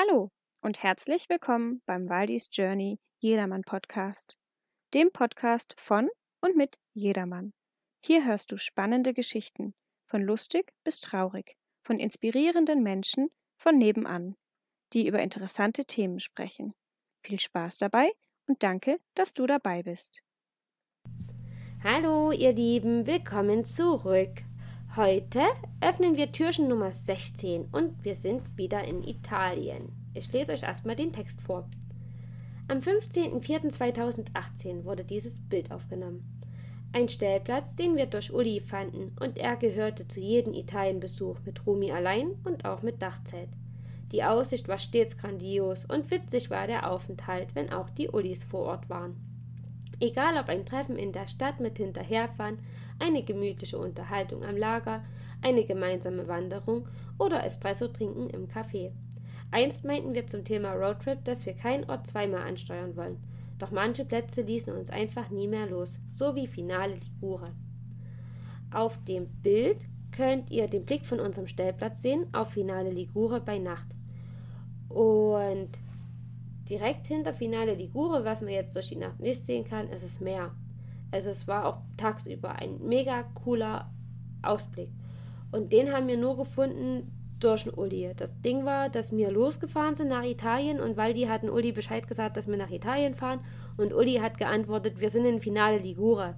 Hallo und herzlich willkommen beim Waldis Journey Jedermann Podcast, dem Podcast von und mit Jedermann. Hier hörst du spannende Geschichten, von lustig bis traurig, von inspirierenden Menschen von nebenan, die über interessante Themen sprechen. Viel Spaß dabei und danke, dass du dabei bist. Hallo, ihr Lieben, willkommen zurück. Heute öffnen wir Türchen Nummer 16 und wir sind wieder in Italien. Ich lese euch erstmal den Text vor. Am 15.04.2018 wurde dieses Bild aufgenommen. Ein Stellplatz, den wir durch Uli fanden, und er gehörte zu jedem Italienbesuch mit Rumi allein und auch mit Dachzelt. Die Aussicht war stets grandios und witzig war der Aufenthalt, wenn auch die Ulis vor Ort waren. Egal ob ein Treffen in der Stadt mit Hinterherfahren, eine gemütliche Unterhaltung am Lager, eine gemeinsame Wanderung oder Espresso trinken im Café. Einst meinten wir zum Thema Roadtrip, dass wir keinen Ort zweimal ansteuern wollen. Doch manche Plätze ließen uns einfach nie mehr los, so wie Finale Ligure. Auf dem Bild könnt ihr den Blick von unserem Stellplatz sehen auf Finale Ligure bei Nacht. Und direkt hinter Finale Ligure, was man jetzt durch die Nacht nicht sehen kann, ist das Meer. Also es war auch tagsüber ein mega cooler Ausblick. Und den haben wir nur gefunden durch den Uli. Das Ding war, dass wir losgefahren sind nach Italien und weil die hatten Uli Bescheid gesagt, dass wir nach Italien fahren und Uli hat geantwortet, wir sind in Finale Ligure.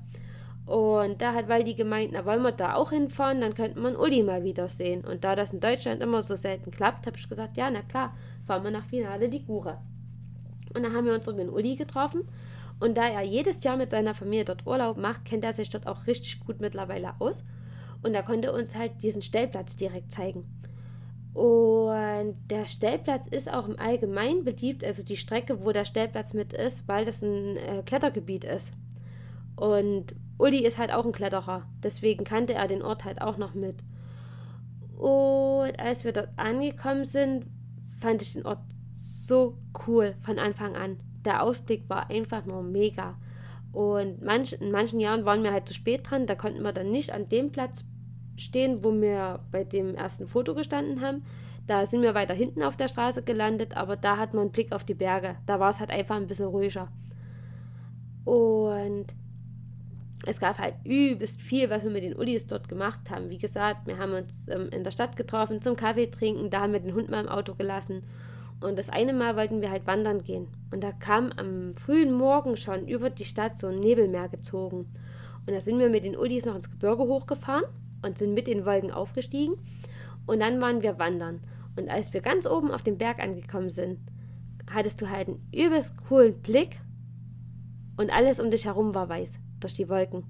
Und da hat Waldi gemeint, na wollen wir da auch hinfahren, dann könnte man Uli mal wiedersehen. Und da das in Deutschland immer so selten klappt, habe ich gesagt, ja, na klar, fahren wir nach Finale Ligure. Und dann haben wir uns mit Uli getroffen. Und da er jedes Jahr mit seiner Familie dort Urlaub macht, kennt er sich dort auch richtig gut mittlerweile aus. Und er konnte uns halt diesen Stellplatz direkt zeigen. Und der Stellplatz ist auch im Allgemeinen beliebt, also die Strecke, wo der Stellplatz mit ist, weil das ein äh, Klettergebiet ist. Und Uli ist halt auch ein Kletterer, deswegen kannte er den Ort halt auch noch mit. Und als wir dort angekommen sind, fand ich den Ort so cool von Anfang an. Der Ausblick war einfach nur mega. Und manch, in manchen Jahren waren wir halt zu spät dran, da konnten wir dann nicht an dem Platz stehen, wo wir bei dem ersten Foto gestanden haben. Da sind wir weiter hinten auf der Straße gelandet, aber da hat man einen Blick auf die Berge. Da war es halt einfach ein bisschen ruhiger. Und es gab halt übelst viel, was wir mit den Ulis dort gemacht haben. Wie gesagt, wir haben uns ähm, in der Stadt getroffen zum Kaffee trinken. Da haben wir den Hund mal im Auto gelassen. Und das eine Mal wollten wir halt wandern gehen. Und da kam am frühen Morgen schon über die Stadt so ein Nebelmeer gezogen. Und da sind wir mit den Ulis noch ins Gebirge hochgefahren und sind mit den Wolken aufgestiegen. Und dann waren wir wandern. Und als wir ganz oben auf dem Berg angekommen sind, hattest du halt einen übelst coolen Blick und alles um dich herum war weiß durch die Wolken.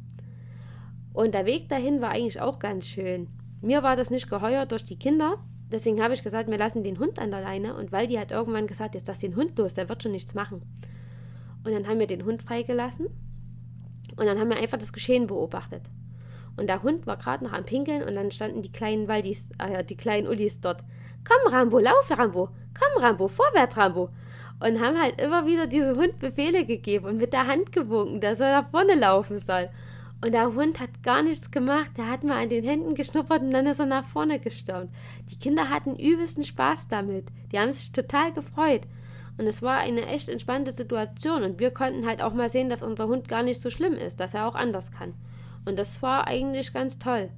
Und der Weg dahin war eigentlich auch ganz schön. Mir war das nicht geheuer durch die Kinder, deswegen habe ich gesagt, wir lassen den Hund an der Leine und weil die hat irgendwann gesagt, jetzt lass den Hund los, der wird schon nichts machen. Und dann haben wir den Hund freigelassen und dann haben wir einfach das Geschehen beobachtet. Und der Hund war gerade noch am Pinkeln und dann standen die kleinen Waldis, äh, die kleinen Ullis dort. Komm, Rambo, lauf, Rambo. Komm, Rambo, vorwärts, Rambo. Und haben halt immer wieder diesem Hund Befehle gegeben und mit der Hand gewunken, dass er nach vorne laufen soll. Und der Hund hat gar nichts gemacht. Der hat mal an den Händen geschnuppert und dann ist er nach vorne gestürmt. Die Kinder hatten übelsten Spaß damit. Die haben sich total gefreut. Und es war eine echt entspannte Situation. Und wir konnten halt auch mal sehen, dass unser Hund gar nicht so schlimm ist, dass er auch anders kann. Und das war eigentlich ganz toll.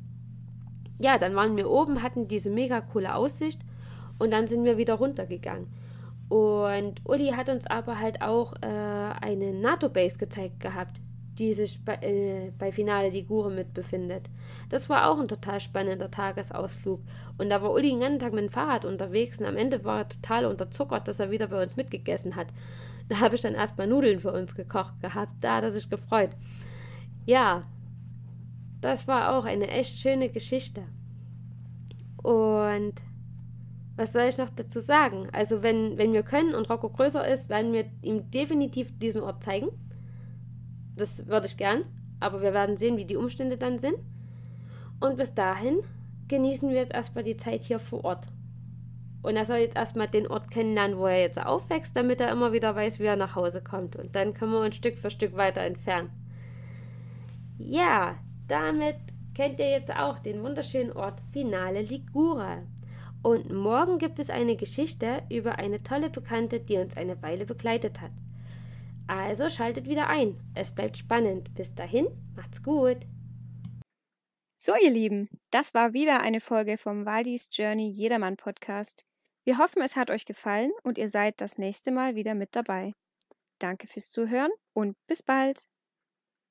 Ja, dann waren wir oben, hatten diese mega coole Aussicht und dann sind wir wieder runtergegangen. Und Uli hat uns aber halt auch äh, eine NATO-Base gezeigt gehabt, die sich bei, äh, bei Finale die Gure mit befindet. Das war auch ein total spannender Tagesausflug. Und da war Uli den ganzen Tag mit dem Fahrrad unterwegs und am Ende war er total unterzuckert, dass er wieder bei uns mitgegessen hat. Da habe ich dann erstmal Nudeln für uns gekocht gehabt. Da hat er sich gefreut. Ja, das war auch eine echt schöne Geschichte. Und was soll ich noch dazu sagen? Also, wenn, wenn wir können und Rocco größer ist, werden wir ihm definitiv diesen Ort zeigen. Das würde ich gern. Aber wir werden sehen, wie die Umstände dann sind. Und bis dahin genießen wir jetzt erstmal die Zeit hier vor Ort. Und er soll jetzt erstmal den Ort kennenlernen, wo er jetzt aufwächst, damit er immer wieder weiß, wie er nach Hause kommt. Und dann können wir uns Stück für Stück weiter entfernen. Ja, damit kennt ihr jetzt auch den wunderschönen Ort Finale Ligure. Und morgen gibt es eine Geschichte über eine tolle Bekannte, die uns eine Weile begleitet hat. Also schaltet wieder ein. Es bleibt spannend. Bis dahin, macht's gut. So, ihr Lieben, das war wieder eine Folge vom Waldis Journey Jedermann Podcast. Wir hoffen, es hat euch gefallen und ihr seid das nächste Mal wieder mit dabei. Danke fürs Zuhören und bis bald.